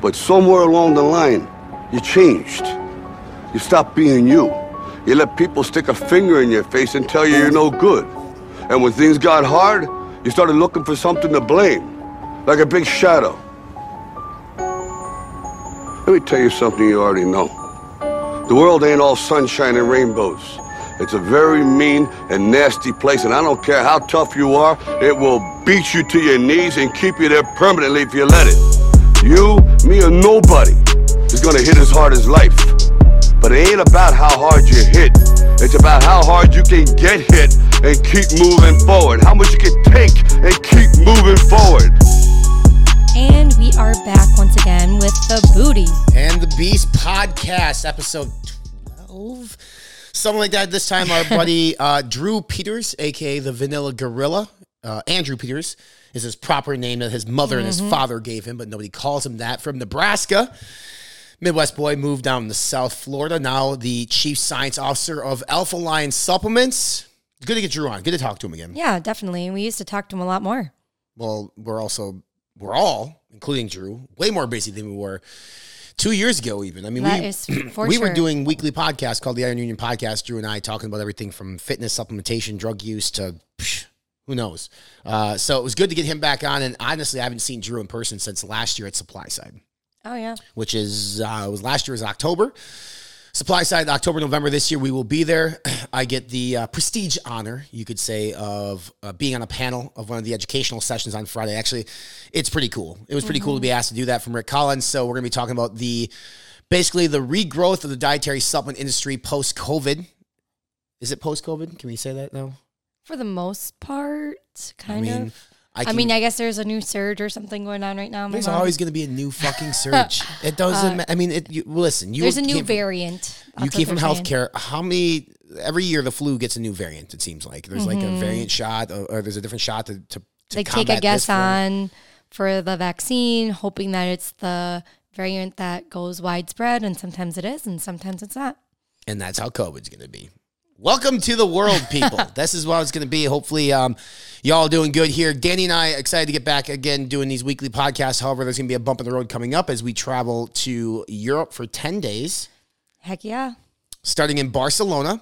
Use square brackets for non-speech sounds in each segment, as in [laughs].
But somewhere along the line, you changed. You stopped being you. You let people stick a finger in your face and tell you you're no good. And when things got hard, you started looking for something to blame, like a big shadow. Let me tell you something you already know. The world ain't all sunshine and rainbows. It's a very mean and nasty place, and I don't care how tough you are, it will beat you to your knees and keep you there permanently if you let it. You, me, or nobody is gonna hit as hard as life. But it ain't about how hard you hit. It's about how hard you can get hit and keep moving forward. How much you can take and keep moving forward. And we are back once again with the booty. and the Beast podcast, episode 12. Something like that. This time, our [laughs] buddy uh, Drew Peters, aka the Vanilla Gorilla, uh, Andrew Peters is his proper name that his mother and his father gave him, but nobody calls him that. From Nebraska, Midwest boy moved down to South Florida. Now the chief science officer of Alpha Lion Supplements. Good to get Drew on. Good to talk to him again. Yeah, definitely. We used to talk to him a lot more. Well, we're also we're all, including Drew, way more busy than we were two years ago. Even I mean, That we, [clears throat] we were doing weekly podcasts called the Iron Union Podcast. Drew and I talking about everything from fitness, supplementation, drug use to psh, who knows. Uh, so it was good to get him back on. And honestly, I haven't seen Drew in person since last year at SupplySide, Oh yeah. which is uh, it was last year was October. SupplySide, October, November this year, we will be there. [clears throat] I get the uh, prestige honor, you could say, of uh, being on a panel of one of the educational sessions on Friday. Actually, it's pretty cool. It was pretty cool to be asked to do that from Rick Collins. So we're going to be talking about the basically the regrowth of the dietary supplement industry post COVID. Is it post COVID? Can we say that now? For the most part, kind I mean, of. I, I mean, I guess there's a new surge or something going on right now. My there's mom- always going to be a new fucking surge. [laughs] it doesn't. ma- I mean, it, you, listen. You there's a new from- variant. you came from they're saying. healthcare. How many? Every year, the flu gets a new variant. It seems like there's like a Mm-hmm. variant shot, or, or there's a different shot to to, to They take a guess on for the vaccine, hoping that it's the variant that goes widespread, and sometimes it is, and sometimes it's not. and that's how COVID's going to be. Welcome to the world, people. [laughs] this is what it's going to be. Hopefully, um, y'all doing good here. Danny and I excited to get back again doing these weekly podcasts. However, there's going to be a bump in the road coming up as we travel to Europe for ten days. Heck yeah. starting in Barcelona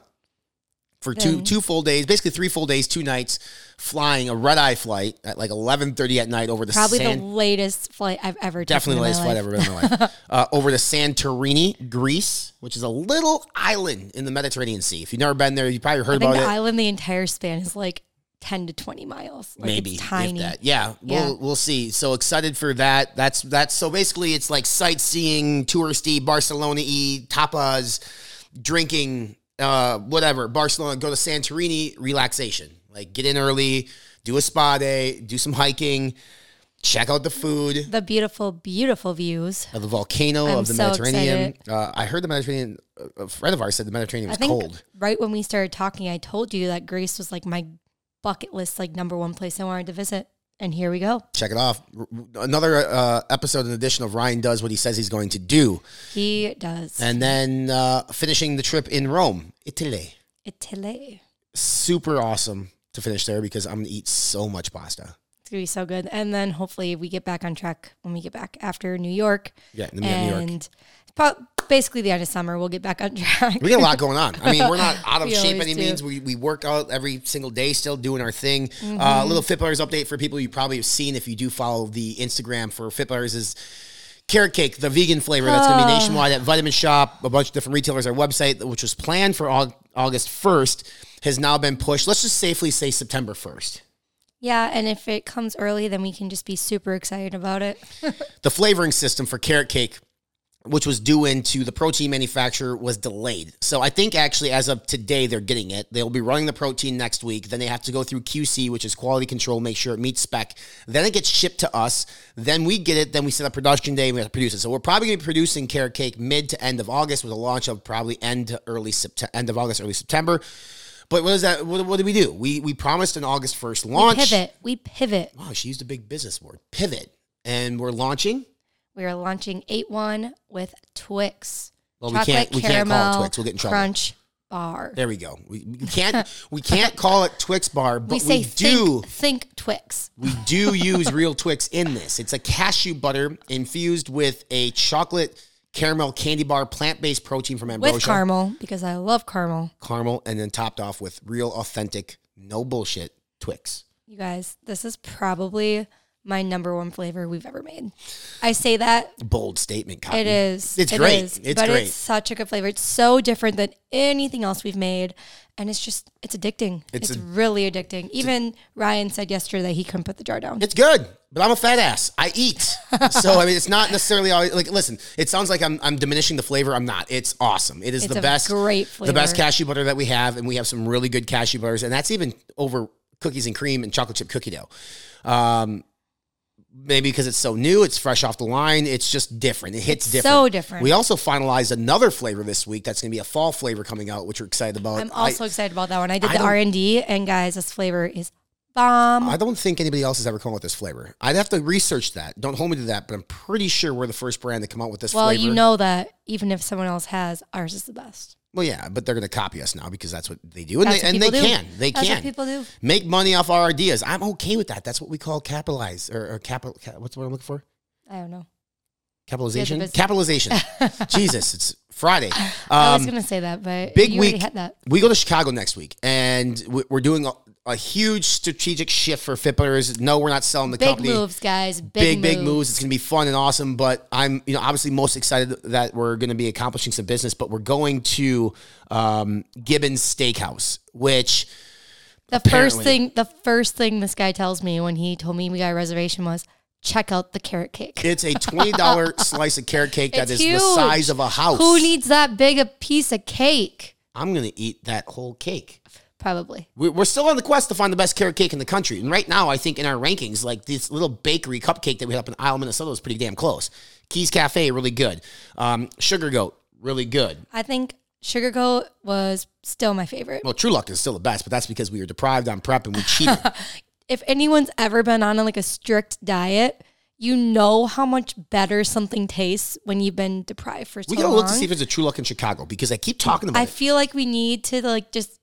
for two two full days, basically three full days, two nights, flying a red eye flight at like eleven thirty at night over the Probably San- the latest flight I've ever done. definitely latest flight ever been in my life. [laughs] uh, over to Santorini, Greece, which is a little island in the Mediterranean Sea. If you've never been there, you probably heard I think about the it. island, the entire span is like 10 to 20 miles. Like Maybe it's tiny. that. Yeah, Yeah. we'll we'll see. So excited for that. That's that's so basically it's like sightseeing, touristy, Barcelona y, tapas, drinking, uh, whatever. Barcelona, go to Santorini, relaxation. Like get in early, do a spa day, do some hiking, check out the food. The beautiful, beautiful views. Of the volcano I'm of the so Mediterranean. Uh, I heard the Mediterranean. A friend of ours said the Mediterranean I was think cold. right when we started talking, I told you that Greece was like my bucket list, like number one place I wanted to visit. And here we go. Check it off. Another uh, episode, an edition of Ryan does what he says he's going to do. He does. and then uh, finishing the trip in Rome, Italy. Italy. Super awesome to finish there because I'm gonna eat so much pasta. It's going to be so good. And then hopefully we get back on track when we get back after New York. Yeah, and then we got New York. Basically the end of summer, we'll get back on track. We got a lot going on. I mean, we're not [laughs] out of shape always any do. means. We, we work out every single day, still doing our thing. Mm-hmm. Uh, a little Fit Butters update for people you probably have seen if you do follow the Instagram for Fit Butters is carrot cake, the vegan flavor that's going to be Ah. nationwide at Vitamin Shoppe, a bunch of different retailers. Our website, which was planned for August 1st, has now been pushed. Let's just safely say September 1st. yeah. And if it comes early, then we can just be super excited about it. [laughs] the flavoring system for carrot cake which was due into the protein manufacturer was delayed. So I think actually as of today they're getting it. They'll be running the protein next week. Then they have to go through QC, which is quality control, make sure it meets spec. Then it gets shipped to us. Then we get it. Then we set up production day and we have to produce it. So we're probably going to be producing carrot cake mid to end of August with a launch of probably end to early September, end of August, early September. But what is that? What, what did we do? We we promised an August first launch. Pivot. We pivot. Wow, she used a big business word. Pivot, and we're launching. We are launching 8 1 with Twix. Well, we can't- we can't call it Twix. We'll get in trouble. Crunch bar. There we go. We, we can't we can't call it Twix bar, but we we, do think, think Twix. we do use real Twix in this. It's a cashew butter infused with a chocolate caramel candy bar, plant based protein from Ambrosia, With caramel, because I love caramel. caramel, and then topped off with real authentic, no bullshit Twix. You guys, this is probably my number one flavor we've ever made. I say that Bold statement. Cotton. It is. It's It great. is. It's but great. it's such a good flavor. It's so different than anything else we've made. And it's just, it's addicting. It's It's, a- really addicting. Even Ryan said yesterday that he couldn't put the jar down. It's good, but I'm a fat ass. I eat. [laughs] so I mean, it's not necessarily always, like. Listen, it sounds like I'm, I'm diminishing the flavor. I'm not. It's awesome. It is It's the a best, great flavor. the best cashew butter that we have, and we have some really good cashew butters, and that's even over cookies and cream and chocolate chip cookie dough. Um, maybe because it's so new, it's fresh off the line. It's just different. It hits It's different. so different. We also finalized another flavor this week. That's going to be a fall flavor coming out, which we're excited about. I'm also excited about that one. I did I the R&D and guys, this flavor is bomb. I don't think anybody else has ever come out with this flavor. I'd have to research that. Don't hold me to that, but I'm pretty sure we're the first brand to come out with this well, flavor. you know that even if someone else has, ours is the best. Well, yeah, but they're going to copy us now because that's what they do, and That's they and they do. can, they That's can what people do. make money off our ideas. I'm okay with that. That's what we call capitalize or, or capital. Ca- what's the word I'm looking for? I don't know. Capitalization. Capitalization. [laughs] Jesus, it's Friday. I was Um, going to say that, but big week. that. we go to Chicago next week, and we're doing a, huge strategic shift for Fippers. No, we're not selling the Big company. Big moves, guys. Big, big big moves. moves. It's going to be fun and awesome. But I'm you know obviously most excited that we're going to be accomplishing some business. But we're going to um, Gibsons Steakhouse, which The Apparently. first thing, the first thing this guy tells me when he told me we got a reservation was check out the carrot cake. it's a [laughs] twenty dollar slice of carrot cake that It's is the size of a house. Who needs that big a piece of cake? I'm going to eat that whole cake. Probably. We- We're still on the quest to find the best carrot cake in the country. And right now, I think in our rankings, like this little bakery cupcake that we had up in Isle, Minnesota was pretty damn close. Keys Cafe, really good. Um, Sugar Goat, really good. I think Sugar Goat was still my favorite. Well, Truluck is still the best, but that's because we were deprived on prep and we [laughs] cheated. If anyone's ever been on like a strict diet, you know how much better something tastes when you've been deprived for so We gotta long. look to see if there's a Truluck in Chicago because I keep talking about I it. feel like we need to like just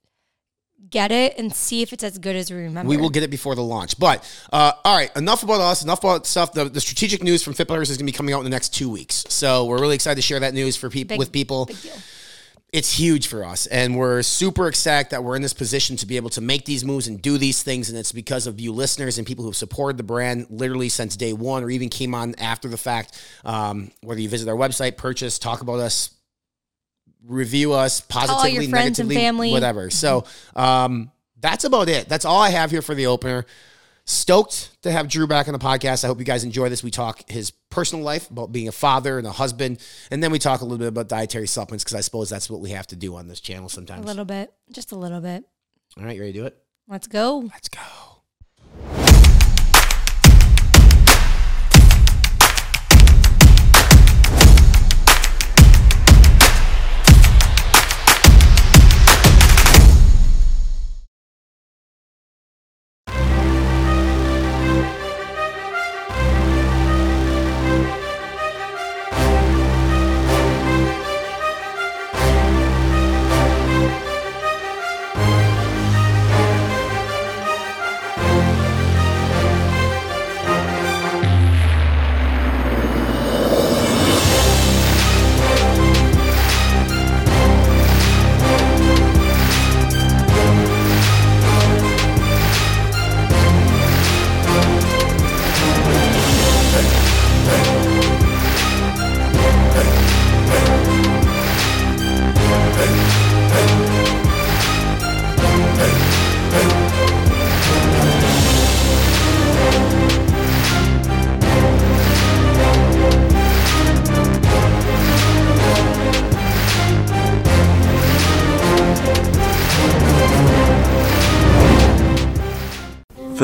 get it and see if it's as good as we remember. We will get it before the launch. But uh, all right, enough about us. Enough about stuff. The, the strategic news from Fippers is going to be coming out in the next two weeks. So we're really excited to share that news for people with people. It's huge for us, and we're super excited that we're in this position to be able to make these moves and do these things. And it's because of you listeners and people who've supported the brand literally since day one, or even came on after the fact. Um, whether you visit our website, purchase, talk about us, review us positively, your friends and negatively, family. whatever. So um, that's about it. That's all I have here for the opener. Stoked to have Drew back on the podcast. I hope you guys enjoy this. We talk his personal life about being a father and a husband, and then we talk a little bit about dietary supplements because I suppose that's what we have to do on this channel sometimes. A little bit, just a little bit. All right, you ready to do it? Let's go. Let's go.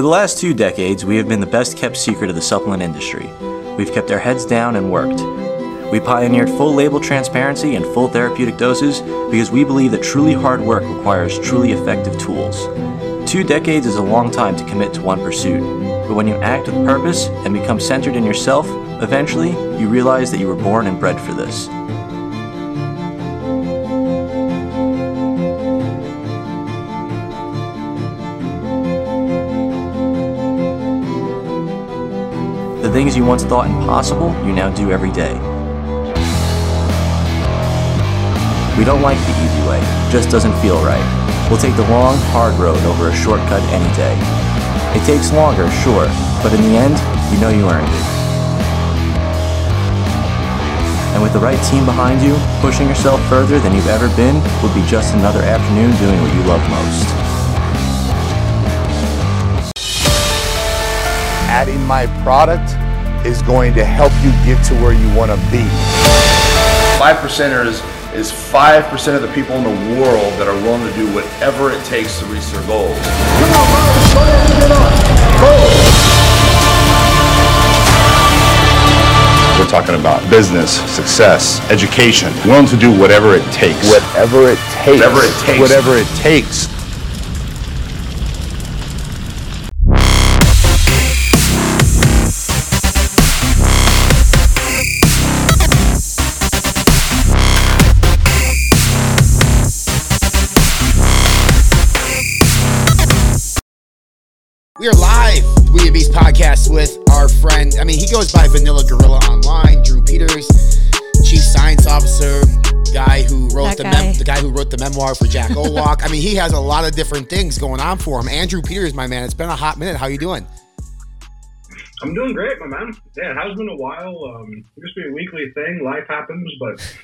The last two decades, we have been the best kept secret of the supplement industry. We've kept our heads down and worked. We pioneered full label transparency and full therapeutic doses because we believe that truly hard work requires truly effective tools. Two decades is a long time to commit to one pursuit, but when you act with purpose and become centered in yourself, eventually you realize that you were born and bred for this. Things you once thought impossible, you now do every day. We don't like the easy way, it just doesn't feel right. We'll take the long, hard road over a shortcut any day. It takes longer, sure, but in the end, you know you earned it. And with the right team behind you, pushing yourself further than you've ever been would be just another afternoon doing what you love most. Adding my product is going to help you get to where you want to be. Five percenters is 5% of the people in the world that are willing to do whatever it takes to reach their goals. Come on, get on. We're talking about business, success, education, willing to do whatever it takes. Whatever it takes. Whatever it takes. Whatever it takes. Our. I mean, he goes by Vanilla Gorilla online. Drew Peters, chief science officer, guy who wrote That the guy. mem- the guy who wrote the memoir for Jack Owalk. I mean, he has a lot of different things going on for him. Andrew Peters, my man, it's been a hot minute. How you doing? I'm doing great, my man. Yeah, it has been a while. Um, it used to be a weekly thing. Life happens, but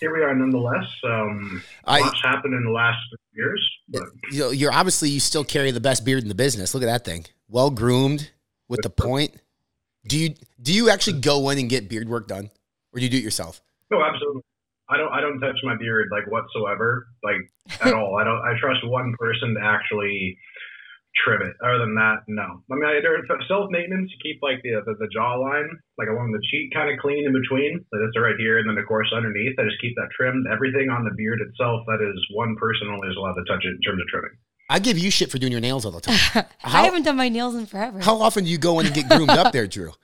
here we are nonetheless. Um, I- lots happened in the last three years. But You know, you're obviously you still carry the best beard in the business. Look at that thing, well groomed, with the point. Do you do you actually go in and get beard work done, or do you do it yourself? no, absolutely. I don't. I don't touch my beard like whatsoever, like at [laughs] all. I don't. I trust one person to actually trim it. Other than that, no. I mean, I, self maintenance. to keep like the, the the jawline, like along the cheek, kind of clean in between. So that's right here, and then of course underneath. I just keep that trimmed. Everything on the beard itself, that is one person only is allowed to touch it in terms of trimming. I give you shit for doing your nails all the time. [laughs] I haven't done my nails in forever. How often do you go in and get groomed up there, Drew? [laughs]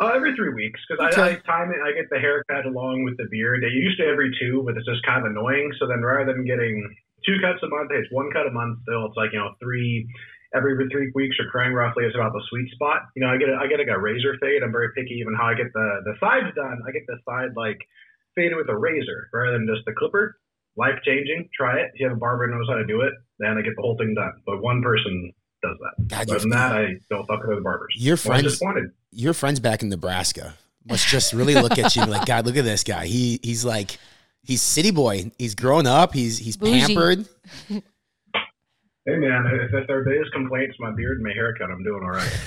Uh, every three weeks because Okay. I, I time it. I get the haircut along with the beard. They used to every two, but it's just kind of annoying. So then rather than getting two cuts a month, it's one cut a month. Still, it's like you know three every three weeks or crying roughly is about the sweet spot. You know, I get a, I get like a razor fade. I'm very picky even how I get the the sides done. I get the side like faded with a razor rather than just the clipper. Life changing. Try it. If you have a barber who knows how to do it, then I get the whole thing done. But one person does that. God, Other than that, I don't fuck with other barbers. Your I was friends- your friends back in Nebraska must just really look at you and be like, God, look at this guy. He he's like he's city boy. He's grown up. He's he's Bougie. pampered. [laughs] Hey man, if, if their biggest complaint's my beard and my haircut, I'm doing all right.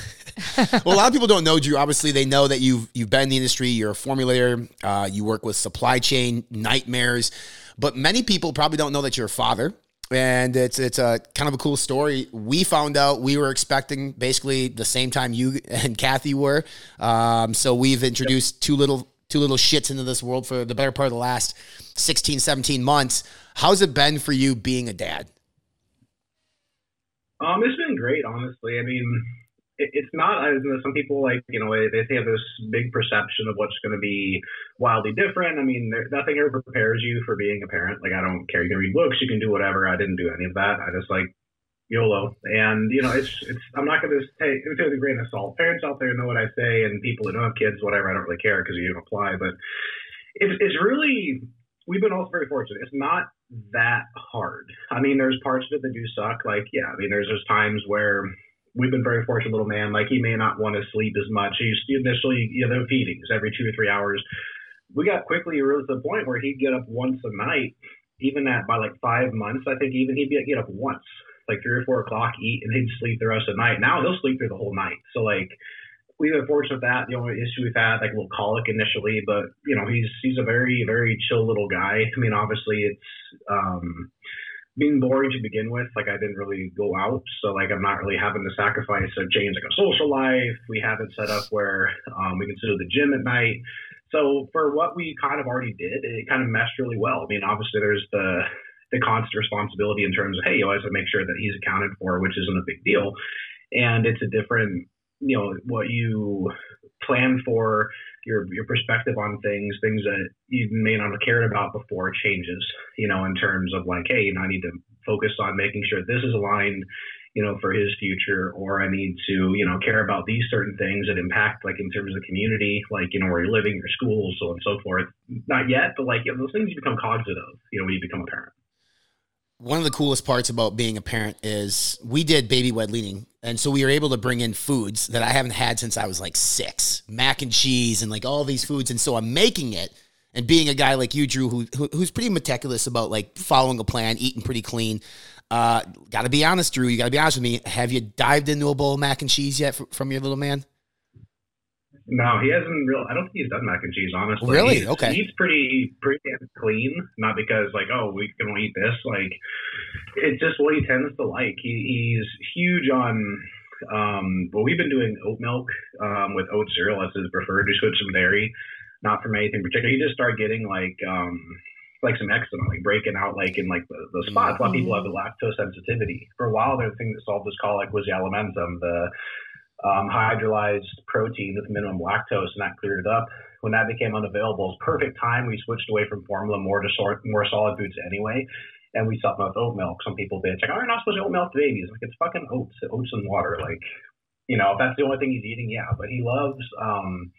[laughs] Well, a lot of people don't know Drew. Obviously, they know that you've you've been in the industry. You're a formulator. Uh, you work with supply chain nightmares, but many people probably don't know that you're a father. And it's it's a kind of a cool story. We found out we were expecting basically the same time you and Kathy were. Um, so we've introduced two little two little shits into this world for the better part of the last 16, 17 months. How's it been for you being a dad? Um, it's been great, honestly. I mean, it, it's not. I know some people like you know they, they have this big perception of what's going to be wildly different. I mean, there, nothing ever prepares you for being a parent. Like I don't care. You can read books, you can do whatever. I didn't do any of that. I just like YOLO, and you know, it's it's. I'm not going to take it with a grain of salt. Parents out there know what I say, and people that don't have kids, whatever. I don't really care because you don't apply, but it's it's really we've been also very fortunate. It's not that hard. I mean, there's parts of it that do suck. Like, yeah, I mean, there's there's times where we've been very fortunate. Little man, like he may not want to sleep as much. He's initially, you know, feedings every two or three hours. We got quickly to the point where he'd get up once a night. Even at by like five months, I think even he'd be, get up once, like three or four o'clock, eat, and he'd sleep the rest of the night. Now he'll sleep through the whole night. So like we've been fortunate with that. The only issue we've had, like a little colic initially, but you know, he's he's a very very chill little guy. I mean, obviously it's um, being boring to begin with. Like I didn't really go out, so like I'm not really having to sacrifice or change like a social life. We have it set up where um, we can still do the gym at night. So for what we kind of already did, it kind of meshed really well. I mean, obviously there's the the constant responsibility in terms of hey, you always have to make sure that he's accounted for, which isn't a big deal. And it's a different, you know, what you plan for, your your perspective on things, things that you may not have cared about before changes. You know, in terms of like, hey, you know, I need to focus on making sure this is aligned. you know, for his future, or I need to, you know, care about these certain things that impact, like in terms of the community, like you know, where you're living, your schools, so on and so forth. Not yet, but like you know, those things you become cognizant of, you know, when you become a parent. One of the coolest parts about being a parent is we did baby led weaning, and so we were able to bring in foods that I haven't had since I was like six, mac and cheese, and like all these foods, and so I'm making it. And being a guy like you, Drew, who, who who's pretty meticulous about like following a plan, eating pretty clean, uh, got to be honest, Drew. You got to be honest with me. Have you dived into a bowl of mac and cheese yet from your little man? No, he hasn't real. I don't think he's done mac and cheese. Honestly, really? He's, okay. He eats pretty pretty clean. Not because like oh we can only eat this. Like it's just what he tends to like. He, he's huge on. Um, well, we've been doing oat milk um, with oat cereal as his preferred. We switched some dairy, not from anything particular. He just started getting like um, like some eczema, like breaking out like in like the, the spots. A lot of people have the lactose sensitivity. For a while, the thing that solved this colic was the alimentum, the um, hydrolyzed protein with minimum lactose, and that cleared it up. When that became unavailable, it was perfect time. We switched away from formula more to sort more solid foods anyway, and we supplement with oat milk. Some people bitch like, "Oh, you're not supposed to oat milk to babies." Like it's fucking oats, oats and water. Like, you know, if that's the only thing he's eating, yeah. But he loves. Um,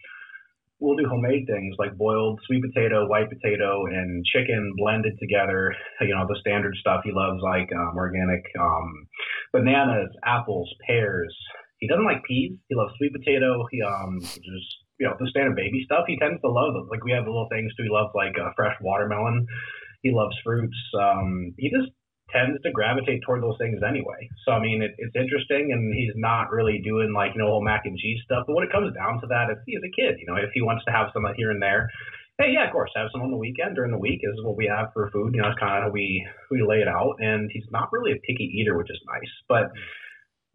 we'll do homemade things like boiled sweet potato, white potato, and chicken blended together. You know, the standard stuff. He loves like um, organic um, bananas, apples, pears. He doesn't like peas. He loves sweet potato. He um just you know the standard baby stuff. He tends to love them. Like we have little things too. He loves like uh, fresh watermelon. He loves fruits. Um, he just tends to gravitate toward those things anyway. So I mean, it, it's interesting, and he's not really doing like you know whole mac and cheese stuff. But when it comes down to that, if he is a kid, you know, if he wants to have some here and there, hey, yeah, of course, have some on the weekend during the week is what we have for food. You know, it's kind of how we we lay it out. And he's not really a picky eater, which is nice, but.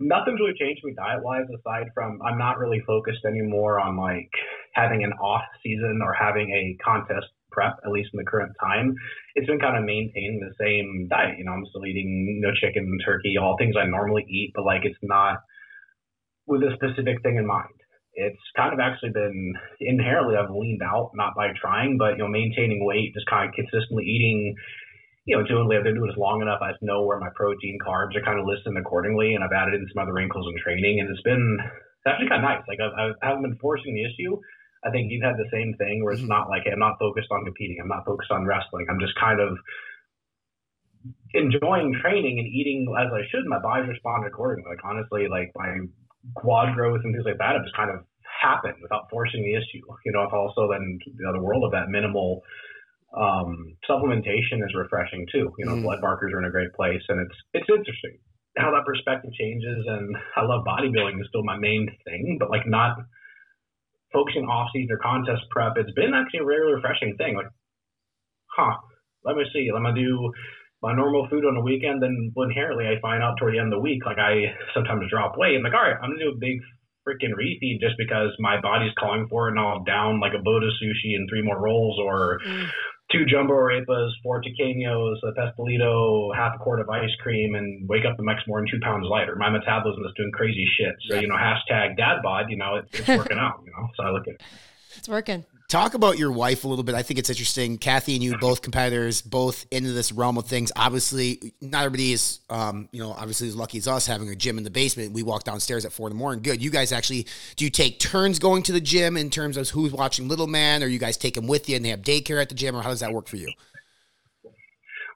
Nothing's really changed me diet wise aside from I'm not really focused anymore on like having an off season or having a contest prep, at least in the current time, it's been kind of maintaining the same diet. You know, I'm still eating no chicken, and turkey, all things I normally eat, but like it's not with a specific thing in mind. It's kind of actually been inherently I've leaned out, not by trying, but you know, maintaining weight, just kind of consistently eating, you know, doing I've been doing this long enough. I know where my protein carbs are kind of listed accordingly, and I've added in some other wrinkles in training, and it's been it's actually kind of nice. Like I've, I haven't been forcing the issue. I think you've had the same thing where it's mm-hmm. not like I'm not focused on competing. I'm not focused on wrestling. I'm just kind of enjoying training and eating as I should. My body's responded accordingly. Like honestly, like my quad growth and things like that have just kind of happened without forcing the issue. You know, if also then you know, the world of that minimal um, supplementation is refreshing too. You know, mm. blood markers are in a great place, and it's it's interesting how that perspective changes. And I love bodybuilding is still my main thing, but like not focusing off season or contest prep, it's been actually a really refreshing thing. Like, huh, let me see, let me do my normal food on the weekend, then inherently I find out toward the end of the week, like I sometimes drop weight. I'm like, all right, I'm gonna do a big freaking refeed just because my body's calling for it and I'll down like a boat of sushi and three more rolls or mm two jumbo arepas, four tequeños, a pastelito, half a quart of ice cream, and wake up the next morning two pounds lighter. My metabolism is doing crazy shit. So, you know, hashtag dad bod, you know, it, it's working out, you know, so I look at it. It's working. Talk about your wife a little bit. I think it's interesting. Kathy and you, both competitors, both into this realm of things. Obviously, not everybody is, um, you know, obviously as lucky as us having a gym in the basement. We walk downstairs at four in the morning. Good. You guys actually, do you take turns going to the gym in terms of who's watching Little Man, or you guys take him with you and they have daycare at the gym, or how does that work for you?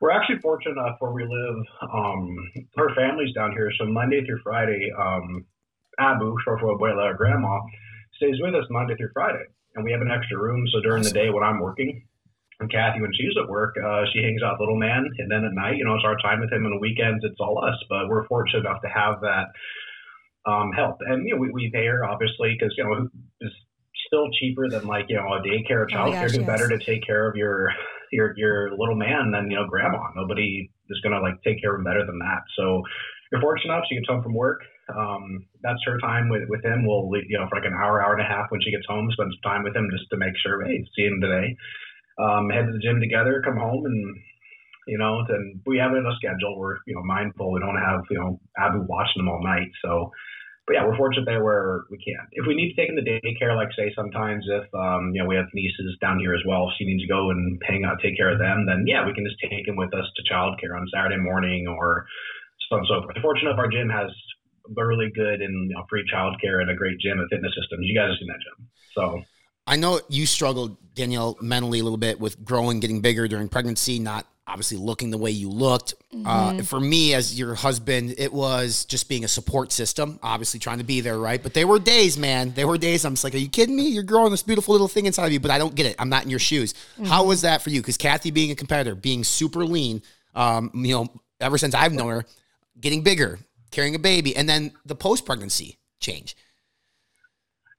We're actually fortunate enough where we live. Um, her family's down here, so Monday through Friday, um, Abu, short for Abuela, or Grandma, stays with us Monday through Friday and we have an extra room. So during the day when I'm working, and Kathy, when she's at work, uh, she hangs out little man, and then at night, you know, it's our time with him. And the weekends, it's all us. But we're fortunate enough to have that um, help, and you know, we, we pay her obviously because you know it's still cheaper than like you know a daycare or childcare. Oh yes. better to take care of your your your little man than you know grandma? Nobody is gonna like take care of him better than that. So you're fortunate enough she gets home from work. Um, that's her time with, with him. We'll, you know, for like an hour, hour and a half when she gets home, spend some time with him just to make sure, hey, see him today. Um, head to the gym together, come home and, you know, then we have it in a schedule. We're, you know, mindful. We don't have, you know, Abu watching them all night. So, but yeah, we're fortunate there where we can. If we need to take in to daycare, like say sometimes if um, you know we have nieces down here as well, she needs to go and hang out, take care of them, then yeah, we can just take him with us to childcare on Saturday morning or so on and so forth. Fortunate enough, our gym has really good and you know, free childcare and a great gym and fitness systems. You guys have seen that gym, so. I know you struggled, Danielle, mentally a little bit with growing, getting bigger during pregnancy, not obviously looking the way you looked. Uh, Mm-hmm. for me, as your husband, it was just being a support system, obviously trying to be there, right? But there were days, man. There were days I'm just like, are you kidding me? You're growing this beautiful little thing inside of you, but I don't get it. I'm not in your shoes. Mm-hmm. How was that for you? Because Kathy, being a competitor, being super lean, um, you know, ever since I've known her, getting bigger, carrying a baby, and then the post pregnancy change.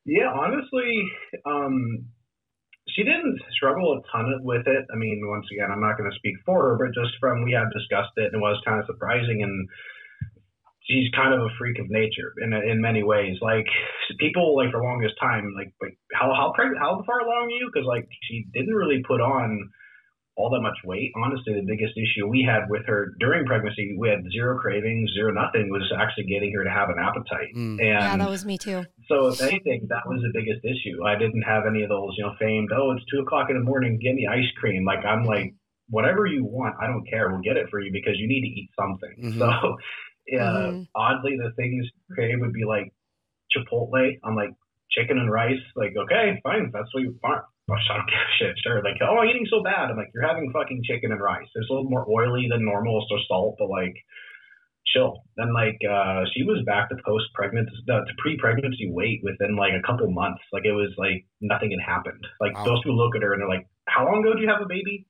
Yeah, honestly, um, she didn't struggle a ton with it. I mean, once again, I'm not going to speak for her, but just from we have discussed it, and it was kind of surprising. And she's kind of a freak of nature in in many ways. Like people, like for longest time, like like how how pregnant, how far along are you? Because like she didn't really put on all that much weight. Honestly, the biggest issue we had with her during pregnancy, we had zero cravings, zero nothing. Was actually getting her to have an appetite, Mm. and Yeah, that was me too. so if anything, that was the biggest issue. I didn't have any of those, you know, famed. Oh, it's two o'clock in the morning. Give me ice cream. Like I'm like, whatever you want, I don't care. We'll get it for you because you need to eat something. Mhm. So, yeah, Mhm. oddly, the things crave would be like Chipotle. I'm like chicken and rice. Like okay, fine, that's what you want. I don't give a shit. Sure. Like, oh, I'm eating so bad. I'm like, you're having fucking chicken and rice. It's a little more oily than normal, so salt, but like chill. Then like uh she was back to post pregnancy uh, to pre pregnancy weight within like a couple months. Like it was like nothing had happened. Like Wow. those people look at her and they're like, How long ago did you have a baby?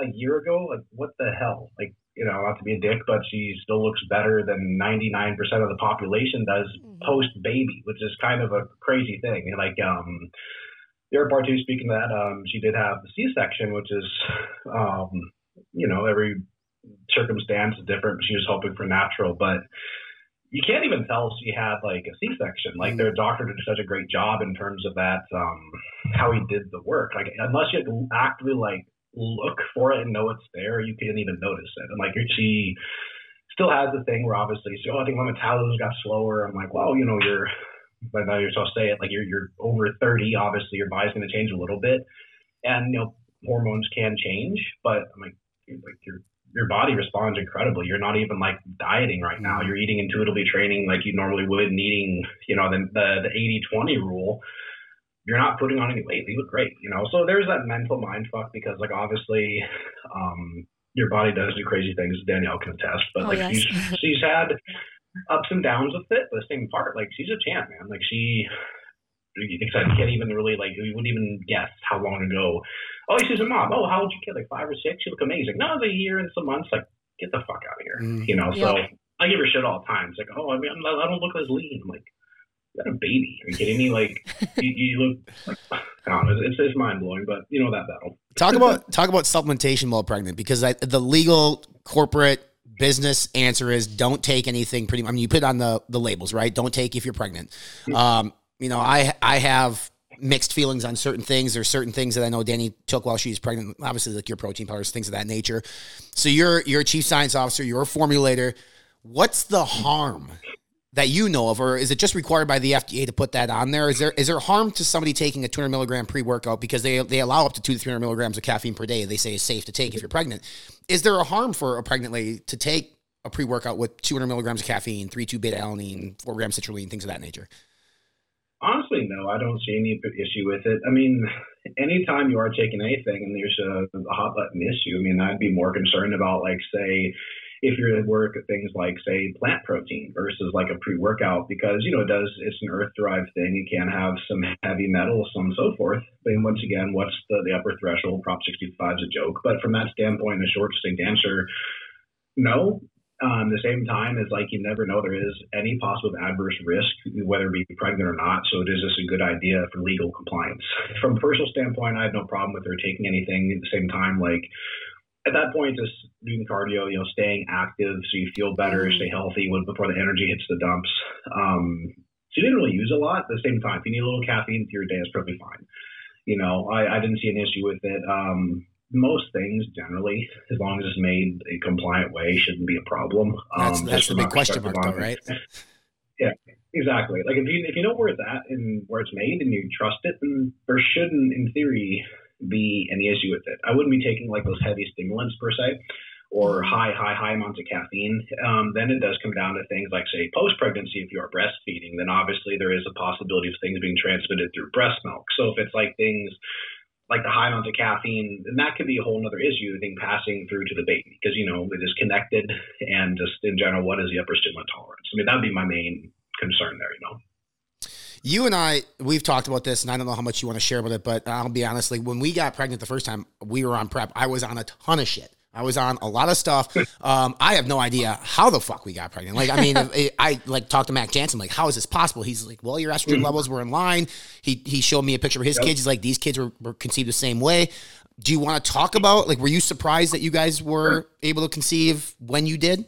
A year ago? Like what the hell? Like, you know, not to be a dick, but she still looks better than ninety nine percent of the population does Mhm. post baby, which is kind of a crazy thing. And like um the other part too, speaking of that, um, she did have the C section, which is um, you know, every circumstance is different. She was hoping for natural, but you can't even tell she had like a C-section. Like their doctor did such a great job in terms of that, um, how he did the work. Like unless you actively like look for it and know it's there, you couldn't even notice it. And like she still has the thing where obviously, so oh, I think my metabolism got slower. I'm like, well, you know, you're, but now you're so say it like you're you're over 30. Obviously, your body's going to change a little bit, and you know hormones can change. But I'm like, like your your body responds incredibly. You're not even like dieting right now. You're eating intuitively training like you normally would, and eating, you know, the the, the 80-20 rule. You're not putting on any weight. You look great, you know. So there's that mental mind fuck because like obviously, um, your body does do crazy things. Danielle can attest, but Oh, like yes. she's [laughs] she's had ups and downs with it. But the same part, like she's a champ, man. Like she. You think you can't even really like you wouldn't even guess how long ago Oh, she's a mom. Oh, how old you kid? Like five or six? You look amazing. No, it's a year and some months. Like, get the fuck out of here. Mm. You know, so I give her shit all the time. It's like, oh, I mean, I'm I don't look as lean. I'm like, you got a baby. Are you kidding me? Like, [laughs] you, you look, I don't know. It's, it's mind blowing, but you know that battle. Talk about talk about supplementation while pregnant because I, the legal corporate business answer is don't take anything. Pretty, I mean, you put it on the the labels, right? Don't take if you're pregnant. Um, you know, I I have mixed feelings on certain things. There's certain things that I know Danny took while she was pregnant. Obviously, like your protein powders, things of that nature. So you're you're a chief science officer. You're a formulator. What's the harm that you know of, or is it just required by the FDA to put that on there? Is there is there harm to somebody taking a 200 milligram pre workout because they they allow up to two to 300 milligrams of caffeine per day? They say is safe to take if you're pregnant. Is there a harm for a pregnant lady to take a pre workout with 200 milligrams of caffeine, three two beta alanine, four grams citrulline, things of that nature? Honestly, no, I don't see any issue with it. I mean, anytime you are taking anything and there's a, a hot button issue, I mean, I'd be more concerned about, like, say, if you're at work at things like, say, plant protein versus like a pre workout, because, you know, it does, it's an earth derived thing. It can have some heavy metals, so on and so forth. But once again, what's the, the upper threshold? Prop 65 is a joke. But from that standpoint, the short, distinct answer, no. Um, the same time as like you never know there is any possible adverse risk, whether it be pregnant or not. So it is just a good idea for legal compliance. From a personal standpoint, I have no problem with her taking anything. At the same time, like at that point, just doing cardio, you know, staying active so you feel better, stay healthy when, before the energy hits the dumps. Um, you didn't really use a lot. At the same time, if you need a little caffeine to your day, it's probably fine. You know, I, I didn't see an issue with it. Um, most things generally, as long as it's made a compliant way, shouldn't be a problem. That's, Um, that's the big question mark, though, right? [laughs] Exactly. Like if you if you know where it's at and where it's made and you trust it, then there shouldn't, in theory, be any issue with it. I wouldn't be taking like those heavy stimulants per se. or high, high, high amounts of caffeine, um, then it does come down to things like, say, post pregnancy. If you are breastfeeding, then obviously there is a possibility of things being transmitted through breast milk. So if it's like things like the high amounts of caffeine, then that could be a whole other issue, I think, passing through to the baby because, you know, it is connected and just in general, what is the upper stimulant tolerance? I mean, that would be my main concern there, you know. You and I, we've talked about this, and I don't know how much you want to share with it, but I'll be honest. Like when we got pregnant the first time, we were on prep. I was on a ton of shit. I was on a lot of stuff. [laughs] Um, I have no idea how the fuck we got pregnant. Like, I mean, it, I like talked to Mac Jansen, like, how is this possible? He's like, well, your estrogen levels were in line. He he showed me a picture of his yep. kids. He's like, these kids were, were conceived the same way. Do you want to talk about like, were you surprised that you guys were able to conceive when you did?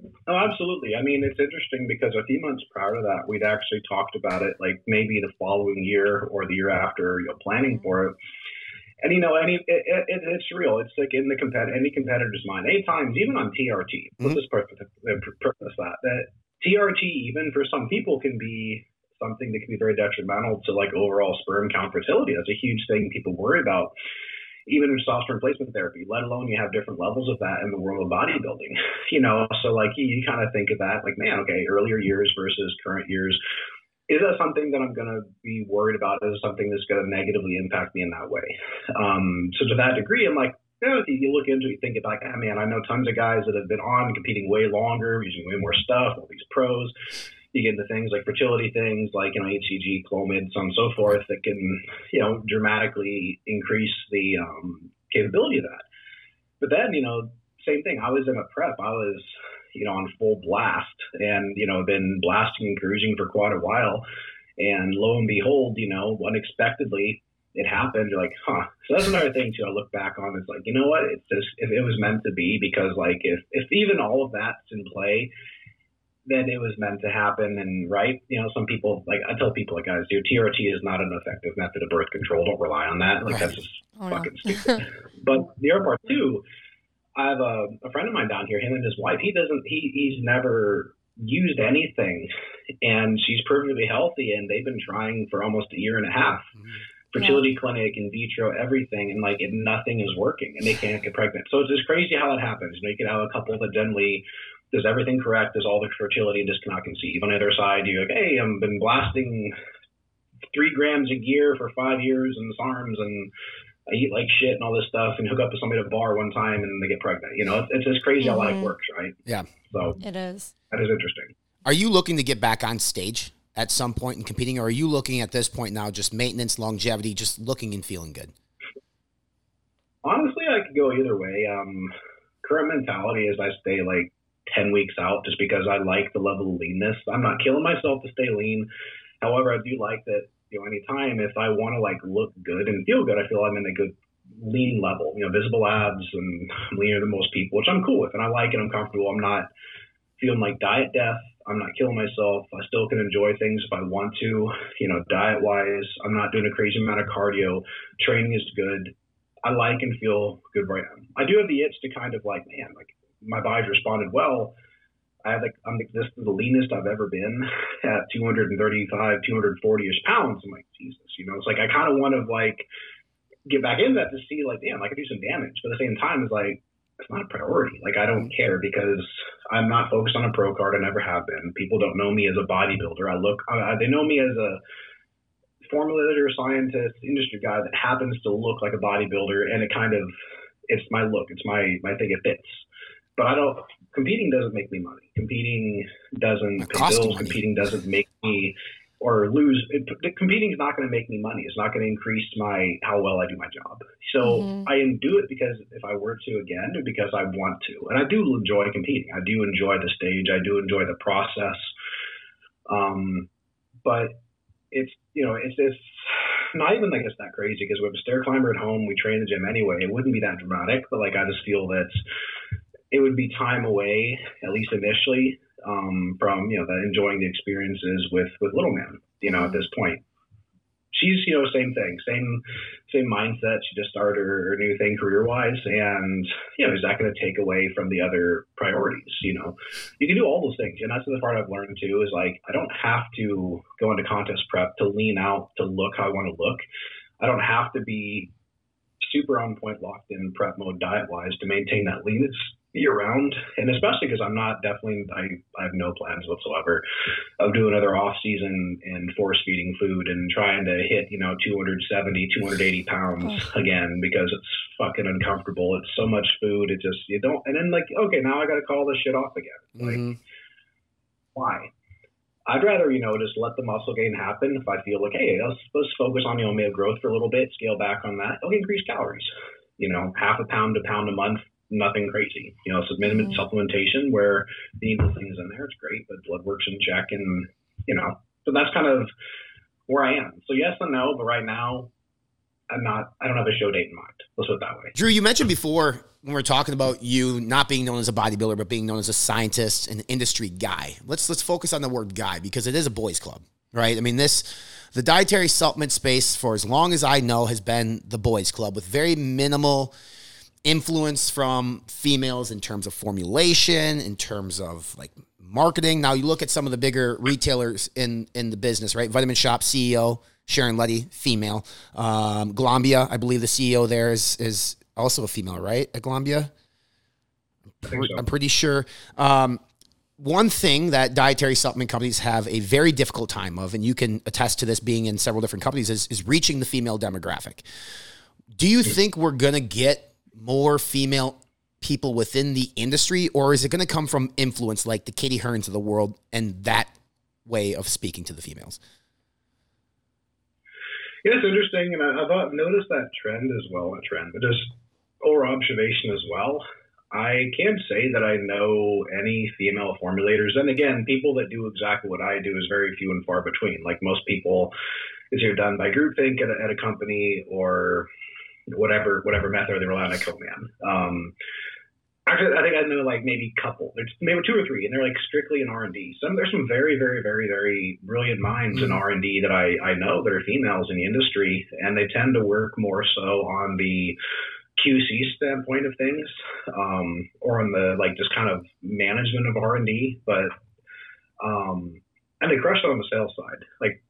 Oh, absolutely. I mean, it's interesting because a few months prior to that, we'd actually talked about it, like maybe the following year or the year after, you know, planning for it. And you know, any it, it, it's real. It's like in the compet any competitor's mind. Any times, even on TRT, mm-hmm. let's just purpose, purpose that that TRT, even for some people, can be something that can be very detrimental to like overall sperm count fertility. That's a huge thing people worry about even in soft replacement therapy, let alone you have different levels of that in the world of bodybuilding. [laughs] You know, so like you, you kind of think of that like, man, okay, earlier years versus current years. Is that something that I'm going to be worried about? Is something that's going to negatively impact me in that way? Um, so to that degree, I'm like, you know, you look into it, you think about, ah, man, I know tons of guys that have been on competing way longer, using way more stuff, all these pros you get into things like fertility things like you know HCG, Clomid, so on and so forth that can you know dramatically increase the um, capability of that. But then you know same thing. I was in a prep. I was you know on full blast and you know been blasting and cruising for quite a while. And lo and behold, you know unexpectedly it happened. You're like, huh. So that's another thing too. I look back on. It's like, you know what? It's just if it was meant to be, because like if if even all of that's in play, that it was meant to happen and right you know some people like i tell people like guys your trt is not an effective method of birth control don't rely on that like right. that's just oh, fucking no. stupid [laughs] but the other part too i have a, a friend of mine down here him and his wife he doesn't he he's never used anything and she's perfectly healthy and they've been trying for almost a year and a half mm-hmm. fertility yeah. clinic in vitro everything and like nothing is working and they can't get pregnant so it's just crazy how that happens you know you can have a couple that generally does everything correct, does all the fertility, and just cannot conceive. On the other side, you're like, hey, I've been blasting three grams a year for five years in the arms and I eat like shit and all this stuff and hook up with somebody at a bar one time and they get pregnant. You know, it's, it's just crazy mm-hmm. how life mm-hmm. works, right? Yeah. So it is. That is interesting. Are you looking to get back on stage at some point in competing, or are you looking at this point now just maintenance, longevity, just looking and feeling good? Honestly, I could go either way. Um, current mentality is I stay like 10 weeks out just because I like the level of leanness. I'm not killing myself to stay lean. However, I do like that, you know, anytime if I want to like look good and feel good, I feel I'm in a good lean level, you know, visible abs and I'm [laughs] leaner than most people, which I'm cool with and I like it. I'm comfortable. I'm not feeling like diet death. I'm not killing myself. I still can enjoy things if I want to, you know, diet wise. I'm not doing a crazy amount of cardio. Training is good. I like and feel good right now. I do have the itch to kind of like, man, like my body's responded well. I have like I'm like, this is the leanest I've ever been [laughs] at 235, 240 ish pounds. I'm like Jesus, you know, it's like I kind of want to like get back into that to see like damn, I could do some damage, but at the same time, it's like it's not a priority. Like I don't care because I'm not focused on a pro card. I never have been. People don't know me as a bodybuilder. I look, uh, they know me as a formulator, scientist, industry guy that happens to look like a bodybuilder, and it kind of it's my look. It's my my thing. It fits but I don't. Competing doesn't make me money. Competing doesn't pay bills. Competing doesn't make me or lose. It, competing is not going to make me money. It's not going to increase my how well I do my job. So mm-hmm. I do it because if I were to again, because I want to, and I do enjoy competing. I do enjoy the stage. I do enjoy the process. Um, but it's you know it's it's not even like it's that crazy because we have a stair climber at home. We train the gym anyway. It wouldn't be that dramatic, but like I just feel that it would be time away, at least initially, um, from you know the enjoying the experiences with with Little Man. You know, at this point, she's you know same thing, same same mindset. She just started her, new thing career wise, and you know is that going to take away from the other priorities? You know, you can do all those things, and that's the part I've learned too. Is like I don't have to go into contest prep to lean out to look how I want to look. I don't have to be super on point, locked in prep mode diet wise to maintain that leanness year round, and especially because I'm not definitely I, I have no plans whatsoever of doing another off season and force feeding food and trying to hit you know 270 280 pounds again because it's fucking uncomfortable. It's so much food. It just you don't and then like okay now I got to call this shit off again. Like Mhm. why? I'd rather, you know, just let the muscle gain happen. If I feel like, hey, let's, let's focus on, you know, male growth for a little bit, scale back on that. Okay, increase calories. You know, half a pound to pound a month, nothing crazy. You know, it's a minimum supplementation where the evil things in there, it's great, but blood work's in check and, you know, so that's kind of where I am. So yes and no, but right now, I'm not, I don't have a show date in mind. Let's put it that way. Drew, you mentioned before when we are talking about you not being known as a bodybuilder, but being known as a scientist and industry guy. Let's let's focus on the word guy because it is a boys' club, right? I mean, this the dietary supplement space for as long as I know has been the boys' club with very minimal influence from females in terms of formulation, in terms of like marketing. Now you look at some of the bigger retailers in in the business, right? Vitamin Shoppe CEO Sharon Leite, female. Um, Glanbia, I believe the CEO there is is also a female, right? At think so. I'm pretty sure. Um, one thing that dietary supplement companies have a very difficult time of, and you can attest to this being in several different companies, is, is reaching the female demographic. Do you think we're going to get more female people within the industry, or is it going to come from influence like the Katie Hearns of the world and that way of speaking to the females? Yeah, it's interesting, and I, I've noticed that trend as well. A trend, but just over observation as well. I can't say that I know any female formulators. And again, people that do exactly what I do is very few and far between. Like most people, it's either done by groupthink at a, at a company or whatever whatever method they rely on a co-man. Um, actually, I think I know like maybe a couple. There's maybe two or three, and they're like strictly in R and D. Some there's some very very very very brilliant minds in R and D that I I know that are females in the industry, and they tend to work more so on the QC standpoint of things, um, or on the like just kind of management of R and D, but um, and they crush it on the sales side. Like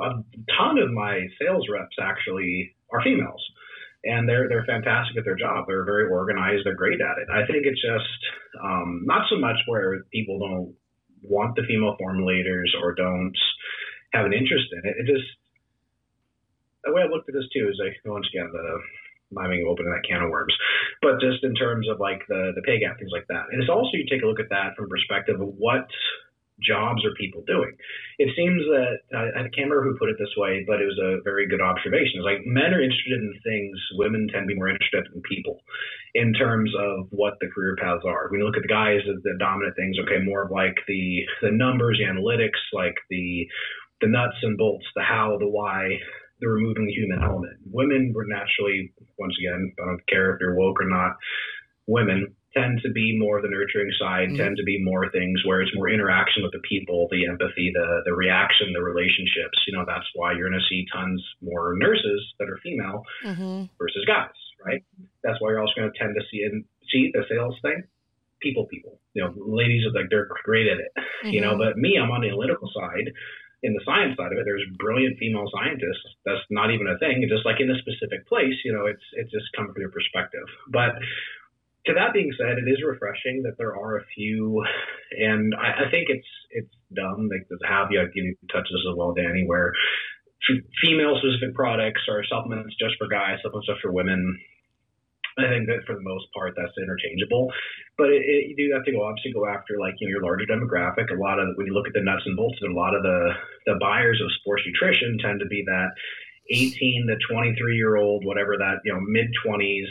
a ton of my sales reps actually are females, and they're they're fantastic at their job. They're very organized. They're great at it. I think it's just um, not so much where people don't want the female formulators or don't have an interest in it. It just the way I looked at this too is like once again the miming opening that can of worms, but just in terms of like the the pay gap things like that. And it's also you take a look at that from perspective of what jobs are people doing? It seems that I, I can't remember who put it this way, but it was a very good observation. It's like men are interested in things, women tend to be more interested in people in terms of what the career paths are. When you look at the guys, the, the dominant things, okay, more of like the the numbers, the analytics, like the the nuts and bolts, the how, the why, the removing the human element. Women were naturally, once again, I don't care if you're woke or not, women tend to be more the nurturing side, Mhm. tend to be more things where it's more interaction with the people, the empathy, the the reaction, the relationships. You know, that's why you're going to see tons more nurses that are female Mm-hmm. versus guys, right? That's why you're also going to tend to see in see the sales thing, people, people. You know, ladies are like they're great at it, you know. But me, I'm on the analytical side. In the science side of it, there's brilliant female scientists. That's not even a thing. Just like in a specific place, you know, it's it's just come from your perspective. But to that being said, it is refreshing that there are a few, and I, I think it's it's dumb like to have you. I give you touch this as well, Danny, where f- female specific products or supplements just for guys, supplements just for women. I think that for the most part that's interchangeable, but it, it, you do have to go obviously go after like you know your larger demographic. A lot of when you look at the nuts and bolts, a lot of the the buyers of sports nutrition tend to be that 18 to 23 year old, whatever that you know mid 20s